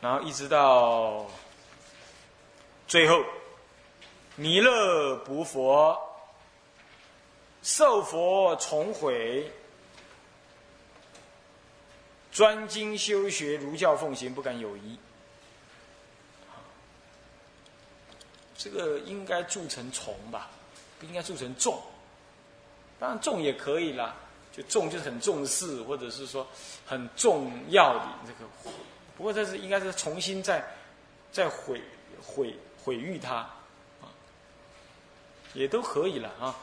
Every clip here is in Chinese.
然后一直到最后，弥勒不佛，受佛重毁，专精修学，儒教奉行，不敢有疑。这个应该铸成重吧，不应该铸成重。当然重也可以啦，就重就是很重视，或者是说很重要的这个。不过这是应该是重新再再毁毁毁誉它啊，也都可以了啊。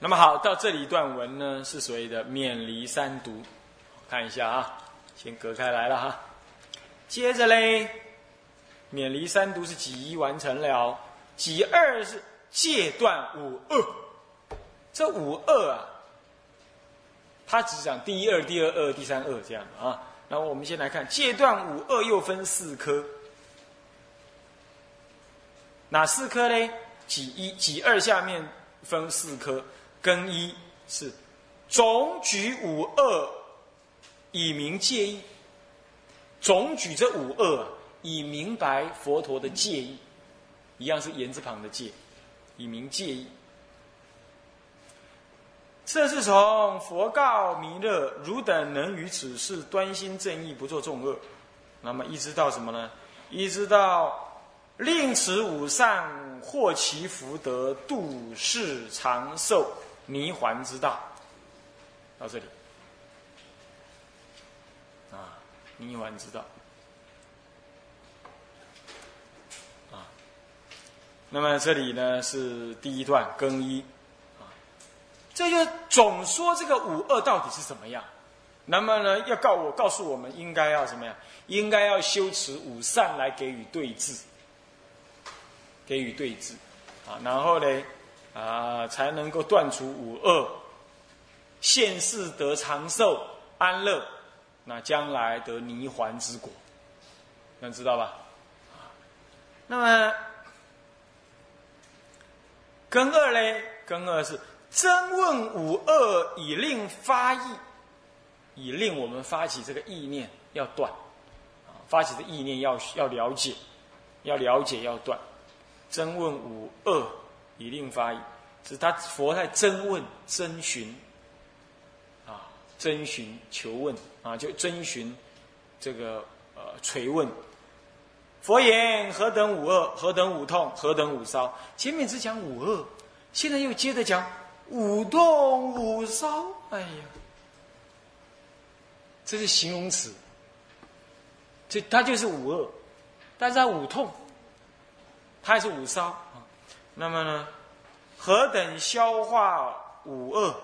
那么好，到这里一段文呢，是所谓的免离三毒，看一下啊，先隔开来了哈。接着嘞，免离三毒是几一完成了，几二是戒断五恶。这五恶啊，他只讲第一恶、第二恶、第三恶这样啊。那我们先来看戒断五恶，又分四科。哪四科呢？己一、己二下面分四科。更一是总举五恶，以明戒意。总举这五恶，以明白佛陀的戒意，一样是言字旁的戒，以明戒意。这是从佛告弥勒，汝等能于此事端心正义，不做众恶。那么一直到什么呢？一直到令此五善，获其福德，度世长寿，弥还之道。到这里，啊，弥还之道。啊，那么这里呢是第一段更衣。这就总说这个五恶到底是怎么样？那么呢，要告我告诉我们应该要怎么样？应该要修持五善来给予对治，给予对治啊，然后呢，啊，才能够断除五恶，现世得长寿安乐，那将来得泥环之果，能知道吧？那么根二嘞，根二是。真问五恶，以令发意，以令我们发起这个意念要断，啊，发起的意念要要了解，要了解要断。真问五恶，以令发意，是他佛在真问、真寻，啊，真寻求问，啊，就真寻这个呃垂问。佛言：何等五恶？何等五痛？何等五骚？前面只讲五恶，现在又接着讲。五动五烧，哎呀，这是形容词。这它就是五恶，但是它五痛，它还是五烧啊。那么呢，何等消化五恶，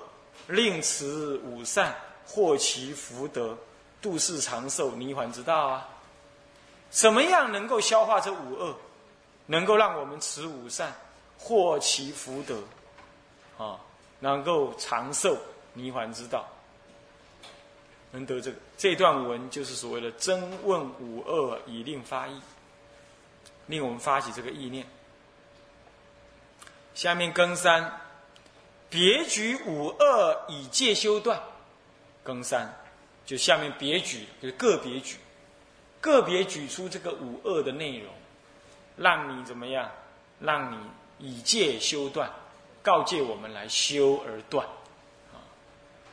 令持五善，获其福德，度世长寿，泥还之道啊？怎么样能够消化这五恶，能够让我们持五善，获其福德啊？能够长寿泥还之道，能得这个这段文就是所谓的真问五恶以令发意，令我们发起这个意念。下面更三，别举五恶以戒修断。更三就下面别举，就是个别举，个别举出这个五恶的内容，让你怎么样？让你以戒修断。告诫我们来修而断，啊，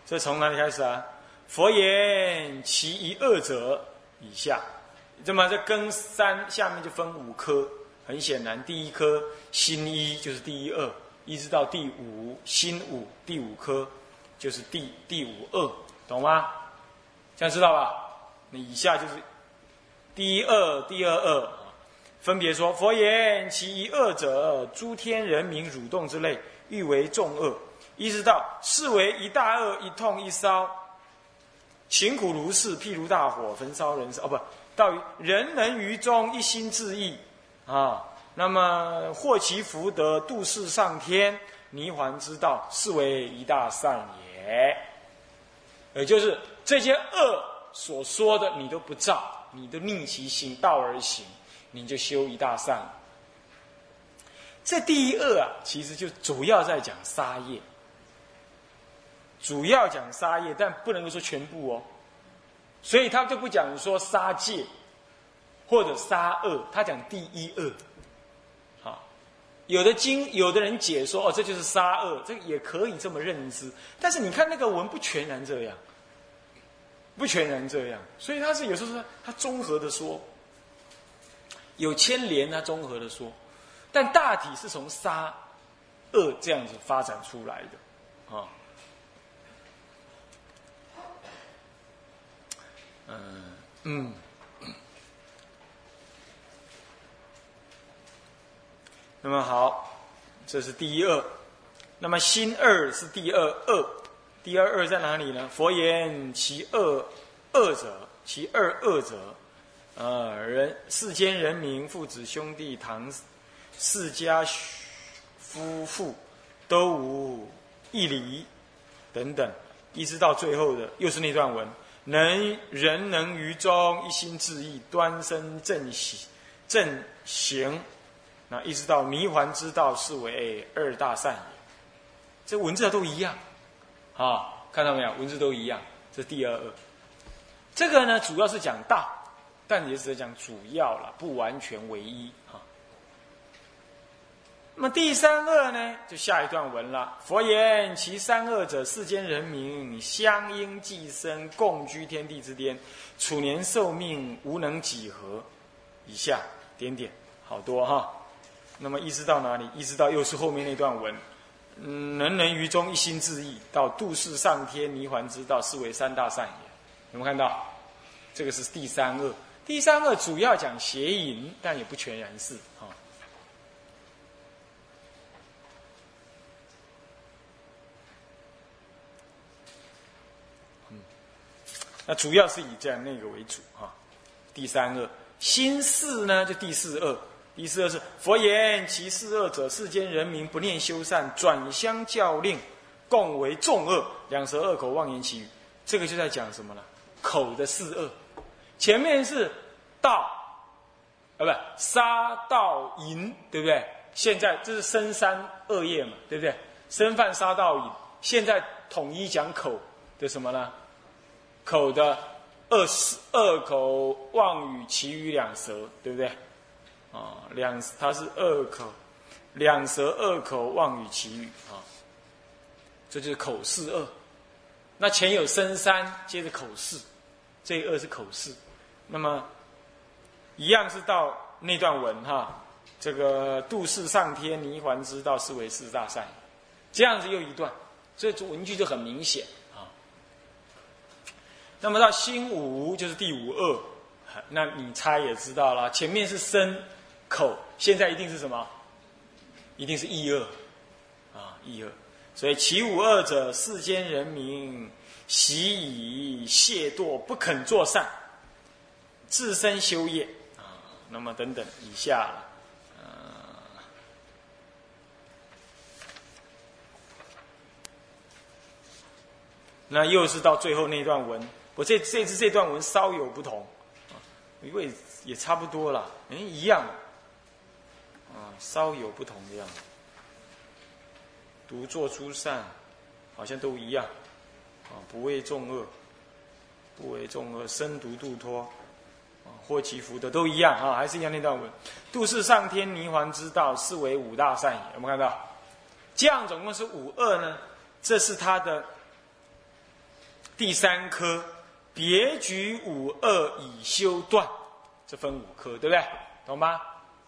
这从哪里开始啊？佛言其一恶者以下，这么这根三下面就分五科，很显然，第一科心一就是第一二，一直到第五心五第五科就是第第五二，懂吗？这样知道吧？那以下就是第一二、第二二，分别说佛言其一恶者，诸天人民蠕动之类。欲为众恶，一直到视为一大恶，一痛一烧，勤苦如是，譬如大火焚烧人身。哦，不，到于人能于中一心自意啊，那么获其福德，度世上天，泥还之道，是为一大善也。也就是这些恶所说的，你都不照，你都逆其心道而行，你就修一大善。这第一恶啊，其实就主要在讲杀业，主要讲杀业，但不能够说全部哦。所以他就不讲说杀戒或者杀恶，他讲第一恶。好，有的经有的人解说哦，这就是杀恶，这也可以这么认知。但是你看那个文不全然这样，不全然这样，所以他是有时候说他综合的说，有牵连他综合的说，但大体是从杀恶这样子发展出来的啊。嗯嗯，那么好，这是第一恶。那么心二是第二恶，第二恶在哪里呢？佛言其恶恶者，其二恶者，呃，人世间人民父子兄弟堂世家夫妇都无义理等等，一直到最后的又是那段文。能人能于中一心致意，端身正喜正行，那一直到迷环之道，是为二大善也。这文字都一样，啊，看到没有？文字都一样。这第二二，这个呢，主要是讲大，但也是讲主要了，不完全唯一啊。那么第三恶呢，就下一段文了。佛言：其三恶者，世间人民相应寄生，共居天地之巅，处年寿命无能几何。以下点点好多哈。那么一直到哪里？一直到又是后面那段文。嗯，人人于中一心致意，到度世上天泥环之道，是为三大善也。有没有看到？这个是第三恶。第三恶主要讲邪淫，但也不全然是啊。那主要是以这样那个为主啊。第三恶心四呢，就第四恶。第四恶是佛言其四恶者，世间人民不念修善，转相教令，共为众恶。两舌恶口妄言其语，这个就在讲什么呢？口的四恶。前面是道，啊，不杀盗淫，对不对？现在这是深三恶业嘛，对不对？生犯杀盗淫，现在统一讲口的什么呢？口的二四二口妄语，其余两舌，对不对？啊，两它是二口，两舌二口妄语其余啊，这就是口四二。那前有深三，接着口四，这二是口四。那么一样是到那段文哈，这个度世上天泥环之道，是为四大善。这样子又一段，所以文句就很明显。那么到心五就是第五恶，那你猜也知道了，前面是身口，现在一定是什么？一定是意恶，啊，意恶。所以其五恶者，世间人民习以懈惰，不肯作善，自身修业啊。那么等等以下了，那又是到最后那段文。我这这次这段文稍有不同，啊，因为也差不多了，嗯，一样，啊，稍有不同的样子。独作出善，好像都一样，啊，不为众恶，不为众恶，身独度脱，啊，获其福德都一样啊，还是一样那段文。度是上天泥环之道，是为五大善也。有没有看到？这样总共是五恶呢？这是他的第三科。别举五恶以修断，这分五科，对不对？懂吗？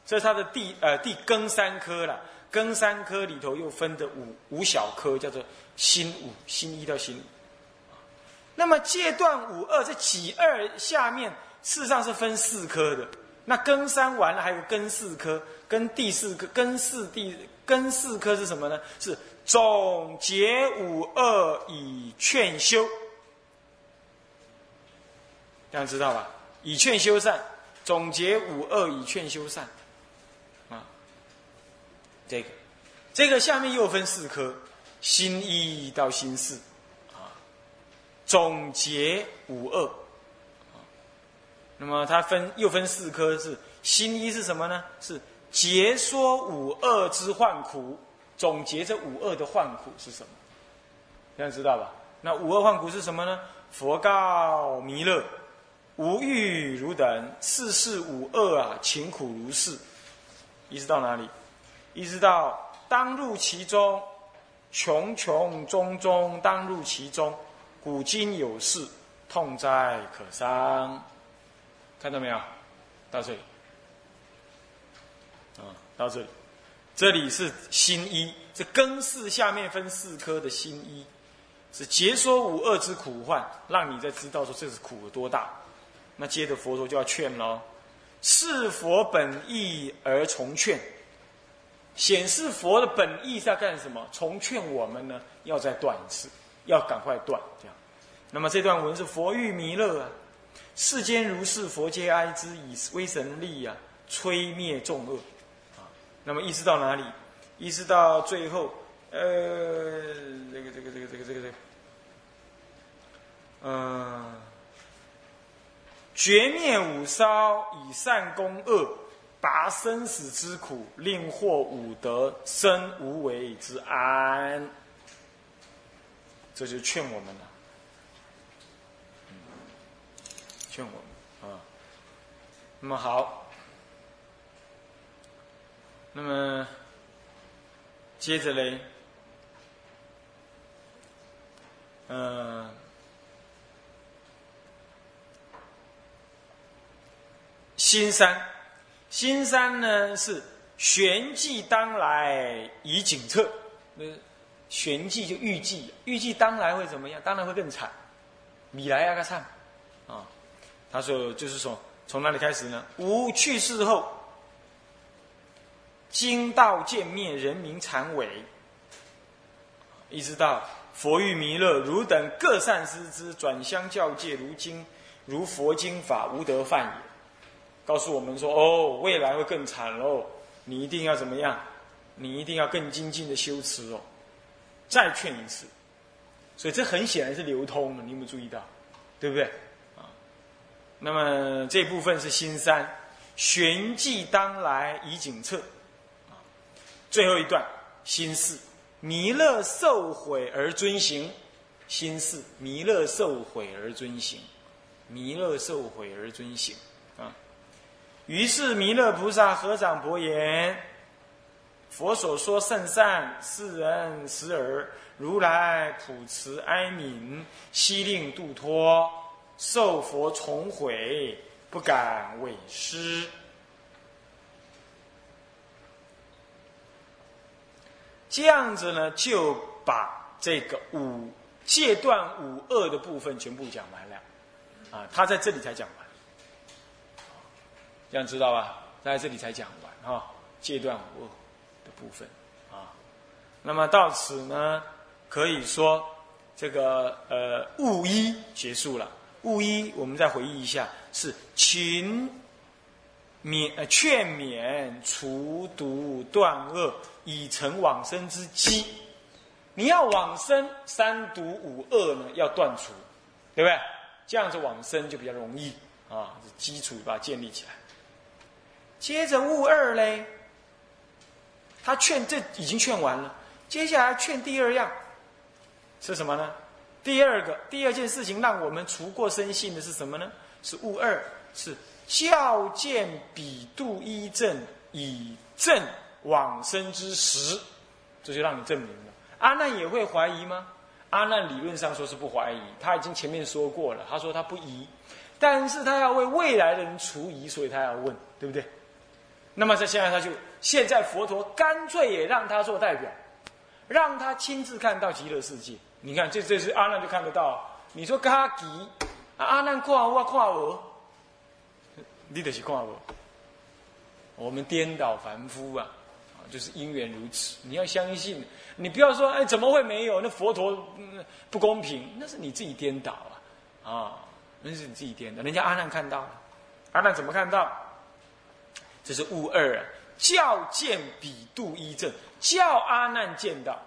这是它的第呃第根三科了。根三科里头又分的五五小科，叫做心五，心一到心五。那么戒断五恶，这己二下面事实上是分四科的。那根三完了，还有根四科，根第四科，根四第根四科是什么呢？是总结五恶以劝修。这样知道吧？以劝修善，总结五恶以劝修善，啊，这个，这个下面又分四科，心一到心四，啊，总结五恶，啊，那么它分又分四科，是心一是什么呢？是解说五恶之患苦，总结这五恶的患苦是什么？这样知道吧？那五恶患苦是什么呢？佛告弥勒。无欲如等，世事五恶啊，勤苦如是。一直到哪里？一直到当入其中，穷穷中中当入其中，古今有事，痛哉可伤。看到没有？到这里。啊，到这里。这里是心一，这根四下面分四科的心一，是解说五恶之苦患，让你在知道说这是苦有多大。那接着佛陀就要劝喽，是佛本意而从劝，显示佛的本意是要干什么？从劝我们呢，要再断一次，要赶快断这样。那么这段文是佛欲弥勒啊，世间如是，佛皆哀之，以威神力啊，摧灭众恶啊。那么意思到哪里？意思到最后，呃，这个这个这个这个这个这个，嗯，绝灭五烧，以善攻恶，拔生死之苦，令获五德，生无为之安。这就劝我们了，劝我们啊。那么好。那么，接着嘞，嗯，新山，新山呢是玄计当来以警策，那玄计就预计，预计当来会怎么样？当然会更惨，米莱亚个惨啊！他说就是说，从哪里开始呢？吾去世后。经道见灭，人民残萎，一直到佛欲弥勒，汝等各善师之，转相教界，如今如佛经法无得犯也。告诉我们说，哦，未来会更惨喽，你一定要怎么样？你一定要更精进的修持哦。再劝一次，所以这很显然是流通的，你有没有注意到？对不对？啊，那么这部分是新三，玄计当来以警策。啊最后一段，心事，弥勒受毁而遵行，心事，弥勒受毁而遵行，弥勒受毁而遵行，啊。于是弥勒菩萨合掌伯言：“佛所说甚善，世人时耳。如来普慈哀悯，悉令度脱，受佛重悔，不敢违失。”这样子呢，就把这个五戒断五恶的部分全部讲完了，啊，他在这里才讲完，这样知道吧？在这里才讲完哈，戒断五恶的部分啊。那么到此呢，可以说这个呃物一结束了。物一，我们再回忆一下，是勤勉呃劝勉除毒断恶。以成往生之基，你要往生，三毒五恶呢要断除，对不对？这样子往生就比较容易啊，基础把它建立起来。接着物二嘞，他劝这已经劝完了，接下来劝第二样是什么呢？第二个第二件事情让我们除过生信的是什么呢？是物二，是教见比度一正以正。往生之时，这就让你证明了。阿难也会怀疑吗？阿难理论上说是不怀疑，他已经前面说过了，他说他不疑，但是他要为未来的人除疑，所以他要问，对不对？那么在现在他就现在佛陀干脆也让他做代表，让他亲自看到极乐世界。你看，这这是阿难就看得到。你说他急，阿难看我看我，你得是看我。我们颠倒凡夫啊！就是因缘如此，你要相信，你不要说哎，怎么会没有？那佛陀不公平，那是你自己颠倒啊！啊，那是你自己颠倒。人家阿难看到了，阿难怎么看到？这是物二啊，教见比度一正，教阿难见到，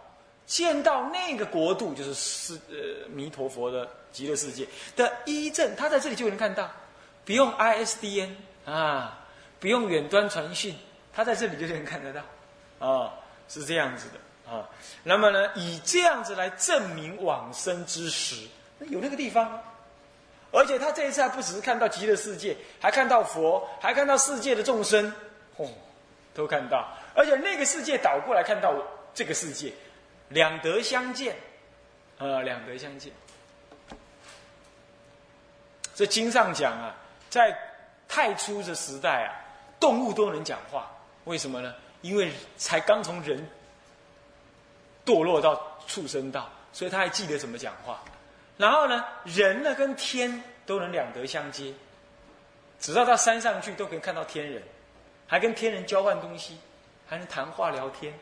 见到那个国度，就是是呃弥陀佛的极乐世界的一正，他在这里就能看到，不用 ISDN 啊，不用远端传讯，他在这里就能看得到。啊，是这样子的啊。那么呢，以这样子来证明往生之时，那有那个地方而且他这一次还不只是看到极乐世界，还看到佛，还看到世界的众生，哦，都看到。而且那个世界倒过来看到这个世界，两德相见，呃，两德相见。这经上讲啊，在太初的时代啊，动物都能讲话，为什么呢？因为才刚从人堕落到畜生道，所以他还记得怎么讲话。然后呢，人呢跟天都能两德相接，只要到山上去都可以看到天人，还跟天人交换东西，还能谈话聊天，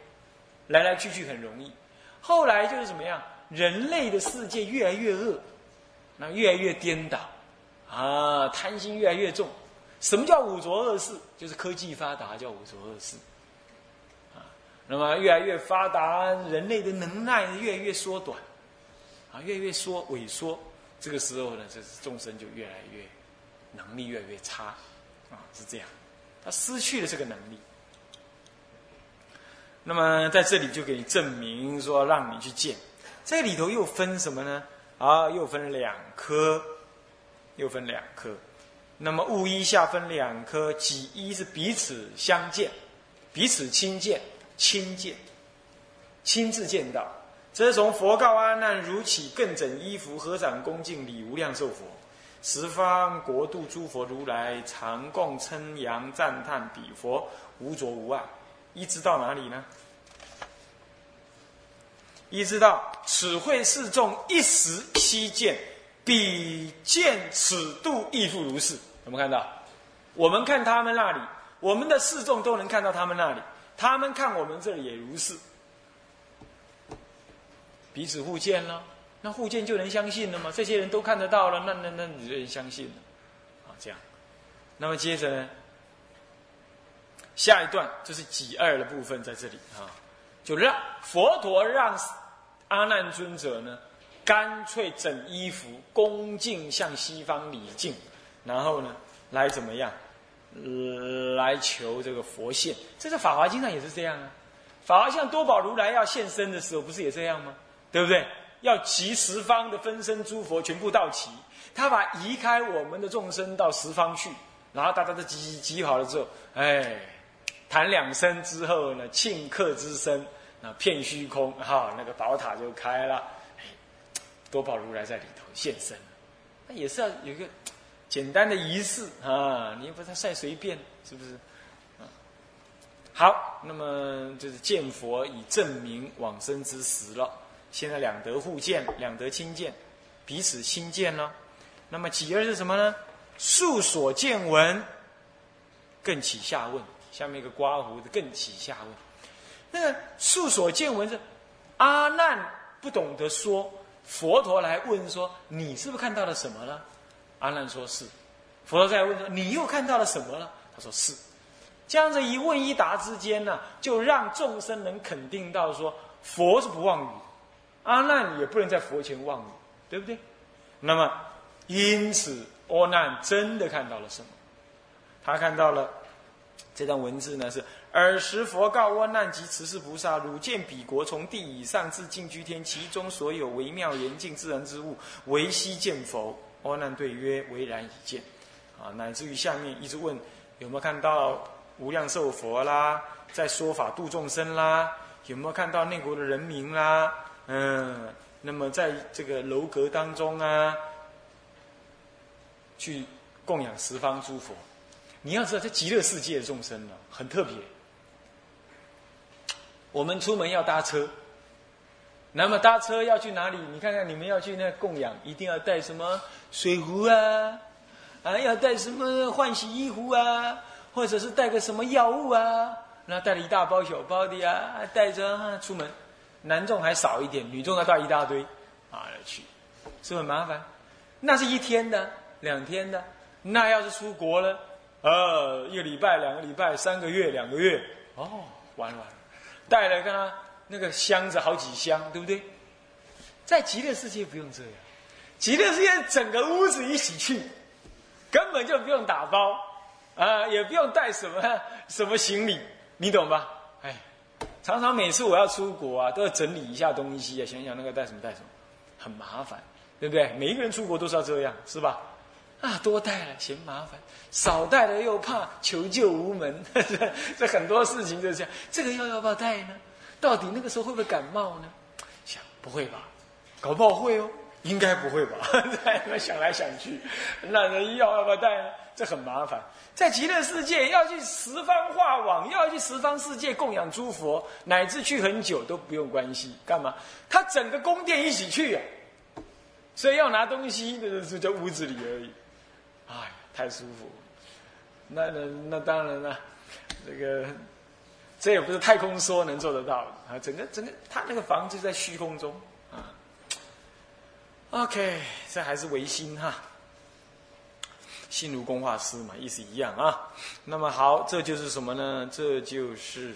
来来去去很容易。后来就是怎么样，人类的世界越来越恶，那越来越颠倒，啊，贪心越来越重。什么叫五浊恶世？就是科技发达叫五浊恶世。啊，那么越来越发达，人类的能耐越来越缩短。啊，越来越缩萎缩，这个时候呢，这众生就越来越能力越来越差，啊，是这样，他失去了这个能力。那么在这里就给你证明说，让你去见，这里头又分什么呢？啊，又分两科，又分两科。那么物一下分两科，己一是彼此相见，彼此亲见，亲见，亲自见到。则从佛告阿难如起更整衣服合掌恭敬礼无量寿佛，十方国度诸佛如来常共称扬赞叹彼佛无着无碍，一直到哪里呢？一直到此会示众一时悉见，彼见此度亦复如是。有没有看到？我们看他们那里，我们的示众都能看到他们那里，他们看我们这里也如是。彼此互见了，那互见就能相信了吗？这些人都看得到了，那那那你就能相信了，啊，这样。那么接着呢，下一段就是己二的部分在这里啊，就让佛陀让阿难尊者呢，干脆整衣服，恭敬向西方礼敬，然后呢，来怎么样，来求这个佛现。这在《法华经》上也是这样啊，《法华经》多宝如来要现身的时候，不是也这样吗？对不对？要集十方的分身诸佛全部到齐，他把移开我们的众生到十方去，然后大家都集集好了之后，哎，谈两声之后呢，庆客之声，那片虚空，哈，那个宝塔就开了，多宝如来在里头现身，那也是要有一个简单的仪式啊，你又不他晒随便，是不是？好，那么就是见佛以证明往生之时了。现在两德互见，两德亲见，彼此亲见了。那么己二是什么呢？述所见闻，更起下问。下面一个刮胡子更起下问。那个述所见闻是阿难不懂得说，佛陀来问说：“你是不是看到了什么了？”阿难说是。佛陀再问说：“你又看到了什么了？”他说是。这样子一问一答之间呢，就让众生能肯定到说，佛是不妄语。阿难也不能在佛前妄语，对不对？那么，因此，阿难真的看到了什么？他看到了这段文字呢？是尔时佛告阿难及慈氏菩萨：汝见彼国从地以上至净居天，其中所有微妙严净自然之物，唯悉见佛。阿难对曰：唯然已见。啊，乃至于下面一直问有没有看到无量寿佛啦，在说法度众生啦，有没有看到内国的人民啦？嗯，那么在这个楼阁当中啊，去供养十方诸佛。你要知道，在极乐世界的众生呢，很特别。我们出门要搭车，那么搭车要去哪里？你看看，你们要去那供养，一定要带什么水壶啊？啊，要带什么换洗衣服啊？或者是带个什么药物啊？那带了一大包小包的呀，带着出门。男众还少一点，女众要带一大堆，啊，去，是是很麻烦。那是一天的，两天的。那要是出国了，呃，一个礼拜、两个礼拜、三个月、两个月，哦，完了完了，带了跟他那个箱子好几箱，对不对？在极乐世界不用这样，极乐世界整个屋子一起去，根本就不用打包，啊，也不用带什么什么行李，你懂吧？常常每次我要出国啊，都要整理一下东西啊，想想那个带什么带什么，很麻烦，对不对？每一个人出国都是要这样，是吧？啊，多带了嫌麻烦，少带了又怕求救无门，这很多事情就是这样。这个药要不要带呢？到底那个时候会不会感冒呢？想不会吧？搞不好会哦，应该不会吧？在想来想去，那人药要不要带呢？这很麻烦。在极乐世界要去十方化网，要去十方世界供养诸佛，乃至去很久都不用关系。干嘛？他整个宫殿一起去啊！所以要拿东西，那是在屋子里而已。哎，太舒服。那那那当然了，这个这也不是太空梭能做得到的啊。整个整个，他那个房子在虚空中。OK，这还是唯心哈。心如工画师嘛，意思一样啊。那么好，这就是什么呢？这就是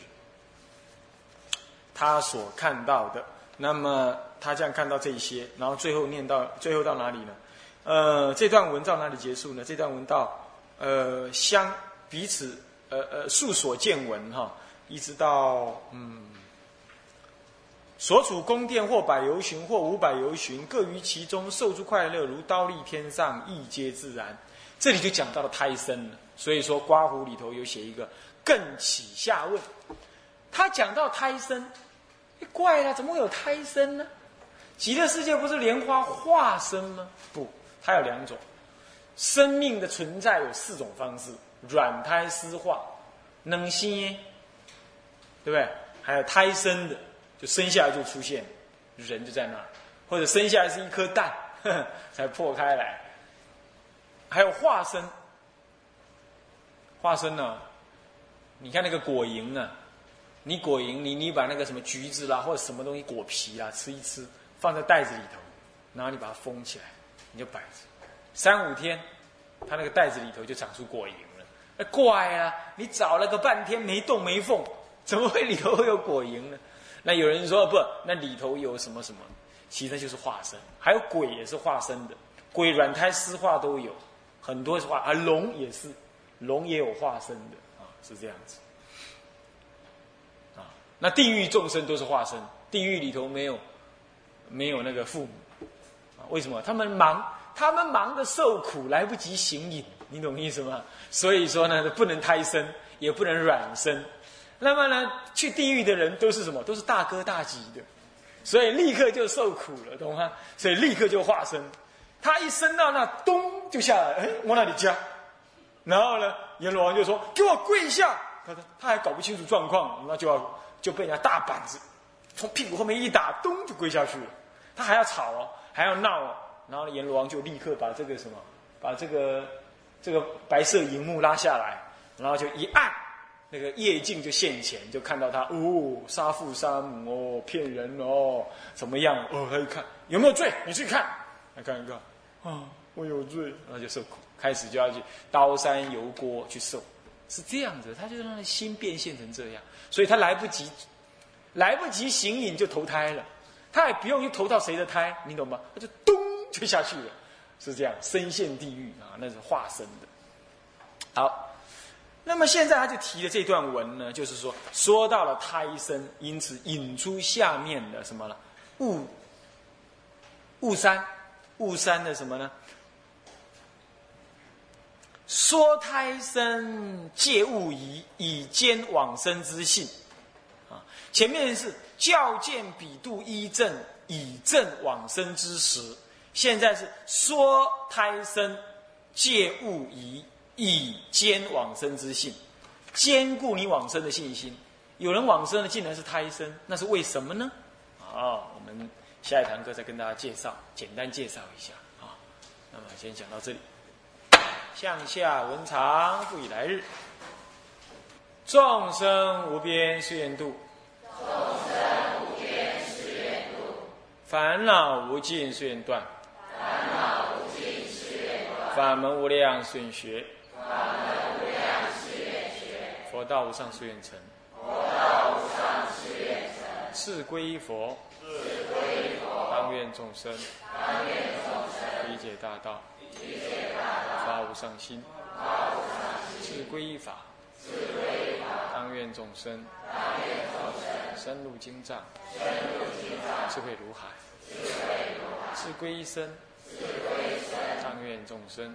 他所看到的。那么他这样看到这些，然后最后念到最后到哪里呢？呃，这段文到哪里结束呢？这段文到呃相彼此呃呃述所见闻哈，一直到嗯所处宫殿或百游巡或五百游巡，各于其中受诸快乐，如刀立天上，亦皆自然。这里就讲到了胎生了。所以说刮胡里头有写一个更起下问，他讲到胎生，怪了，怎么会有胎生呢？极乐世界不是莲花化身吗？不。它有两种，生命的存在有四种方式：软胎湿化、能心，对不对？还有胎生的，就生下来就出现，人就在那儿；或者生下来是一颗蛋呵呵，才破开来。还有化身，化身呢？你看那个果蝇啊，你果蝇，你你把那个什么橘子啦，或者什么东西果皮啊，吃一吃，放在袋子里头，然后你把它封起来。你就摆着，三五天，它那个袋子里头就长出果蝇了。哎，怪啊！你找了个半天没洞没缝，怎么会里头会有果蝇呢？那有人说不，那里头有什么什么？其实就是化身，还有鬼也是化身的，鬼软胎湿化都有，很多是化啊，龙也是，龙也有化身的啊，是这样子。啊，那地狱众生都是化身，地狱里头没有没有那个父母。为什么他们忙？他们忙的受苦，来不及行隐，你懂意思吗？所以说呢，不能胎生，也不能软生。那么呢，去地狱的人都是什么？都是大哥大吉的，所以立刻就受苦了，懂吗？所以立刻就化身。他一升到那，咚就下来，哎，往那里加？然后呢，阎罗王就说：“给我跪下！”他说：“他还搞不清楚状况，那就要就被人家大板子从屁股后面一打，咚就跪下去了。他还要吵哦。还要闹哦，然后阎罗王就立刻把这个什么，把这个这个白色荧幕拉下来，然后就一按，那个夜镜就现前，就看到他哦，杀父杀母哦，骗人哦，怎么样？哦，他一看有没有罪？你去看，来看一看，啊，我有罪，那就受苦，开始就要去刀山油锅去受，是这样子，他就让心变现成这样，所以他来不及，来不及行影就投胎了。他也不用去投到谁的胎，你懂吗？他就咚就下去了，是这样，身陷地狱啊，那是化身的。好，那么现在他就提的这段文呢，就是说说到了胎生，因此引出下面的什么了？雾雾三雾三的什么呢？说胎生借物以，以兼往生之性。啊，前面是。教见彼度一正以正往生之时，现在是说胎生借物以以坚往生之性，坚固你往生的信心。有人往生的竟然是胎生，那是为什么呢？啊，我们下一堂课再跟大家介绍，简单介绍一下啊。那么先讲到这里。向下文长，不以来日。众生无边誓愿度。烦恼无尽誓愿断，烦恼无尽誓愿断，法门无量誓愿断，法门无量誓愿学，佛道无上誓愿成，佛道无上誓愿成，是归依佛，是归依佛，当愿众生，当愿众生，理解大道，理解大道，发无上心，发无上心，是归依法，是归依法，当愿众生，当愿众生，深入经藏，深入经藏，智慧如海。智慧如海，是归一生，是归一生，当愿众生，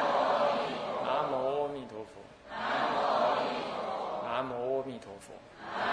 佛。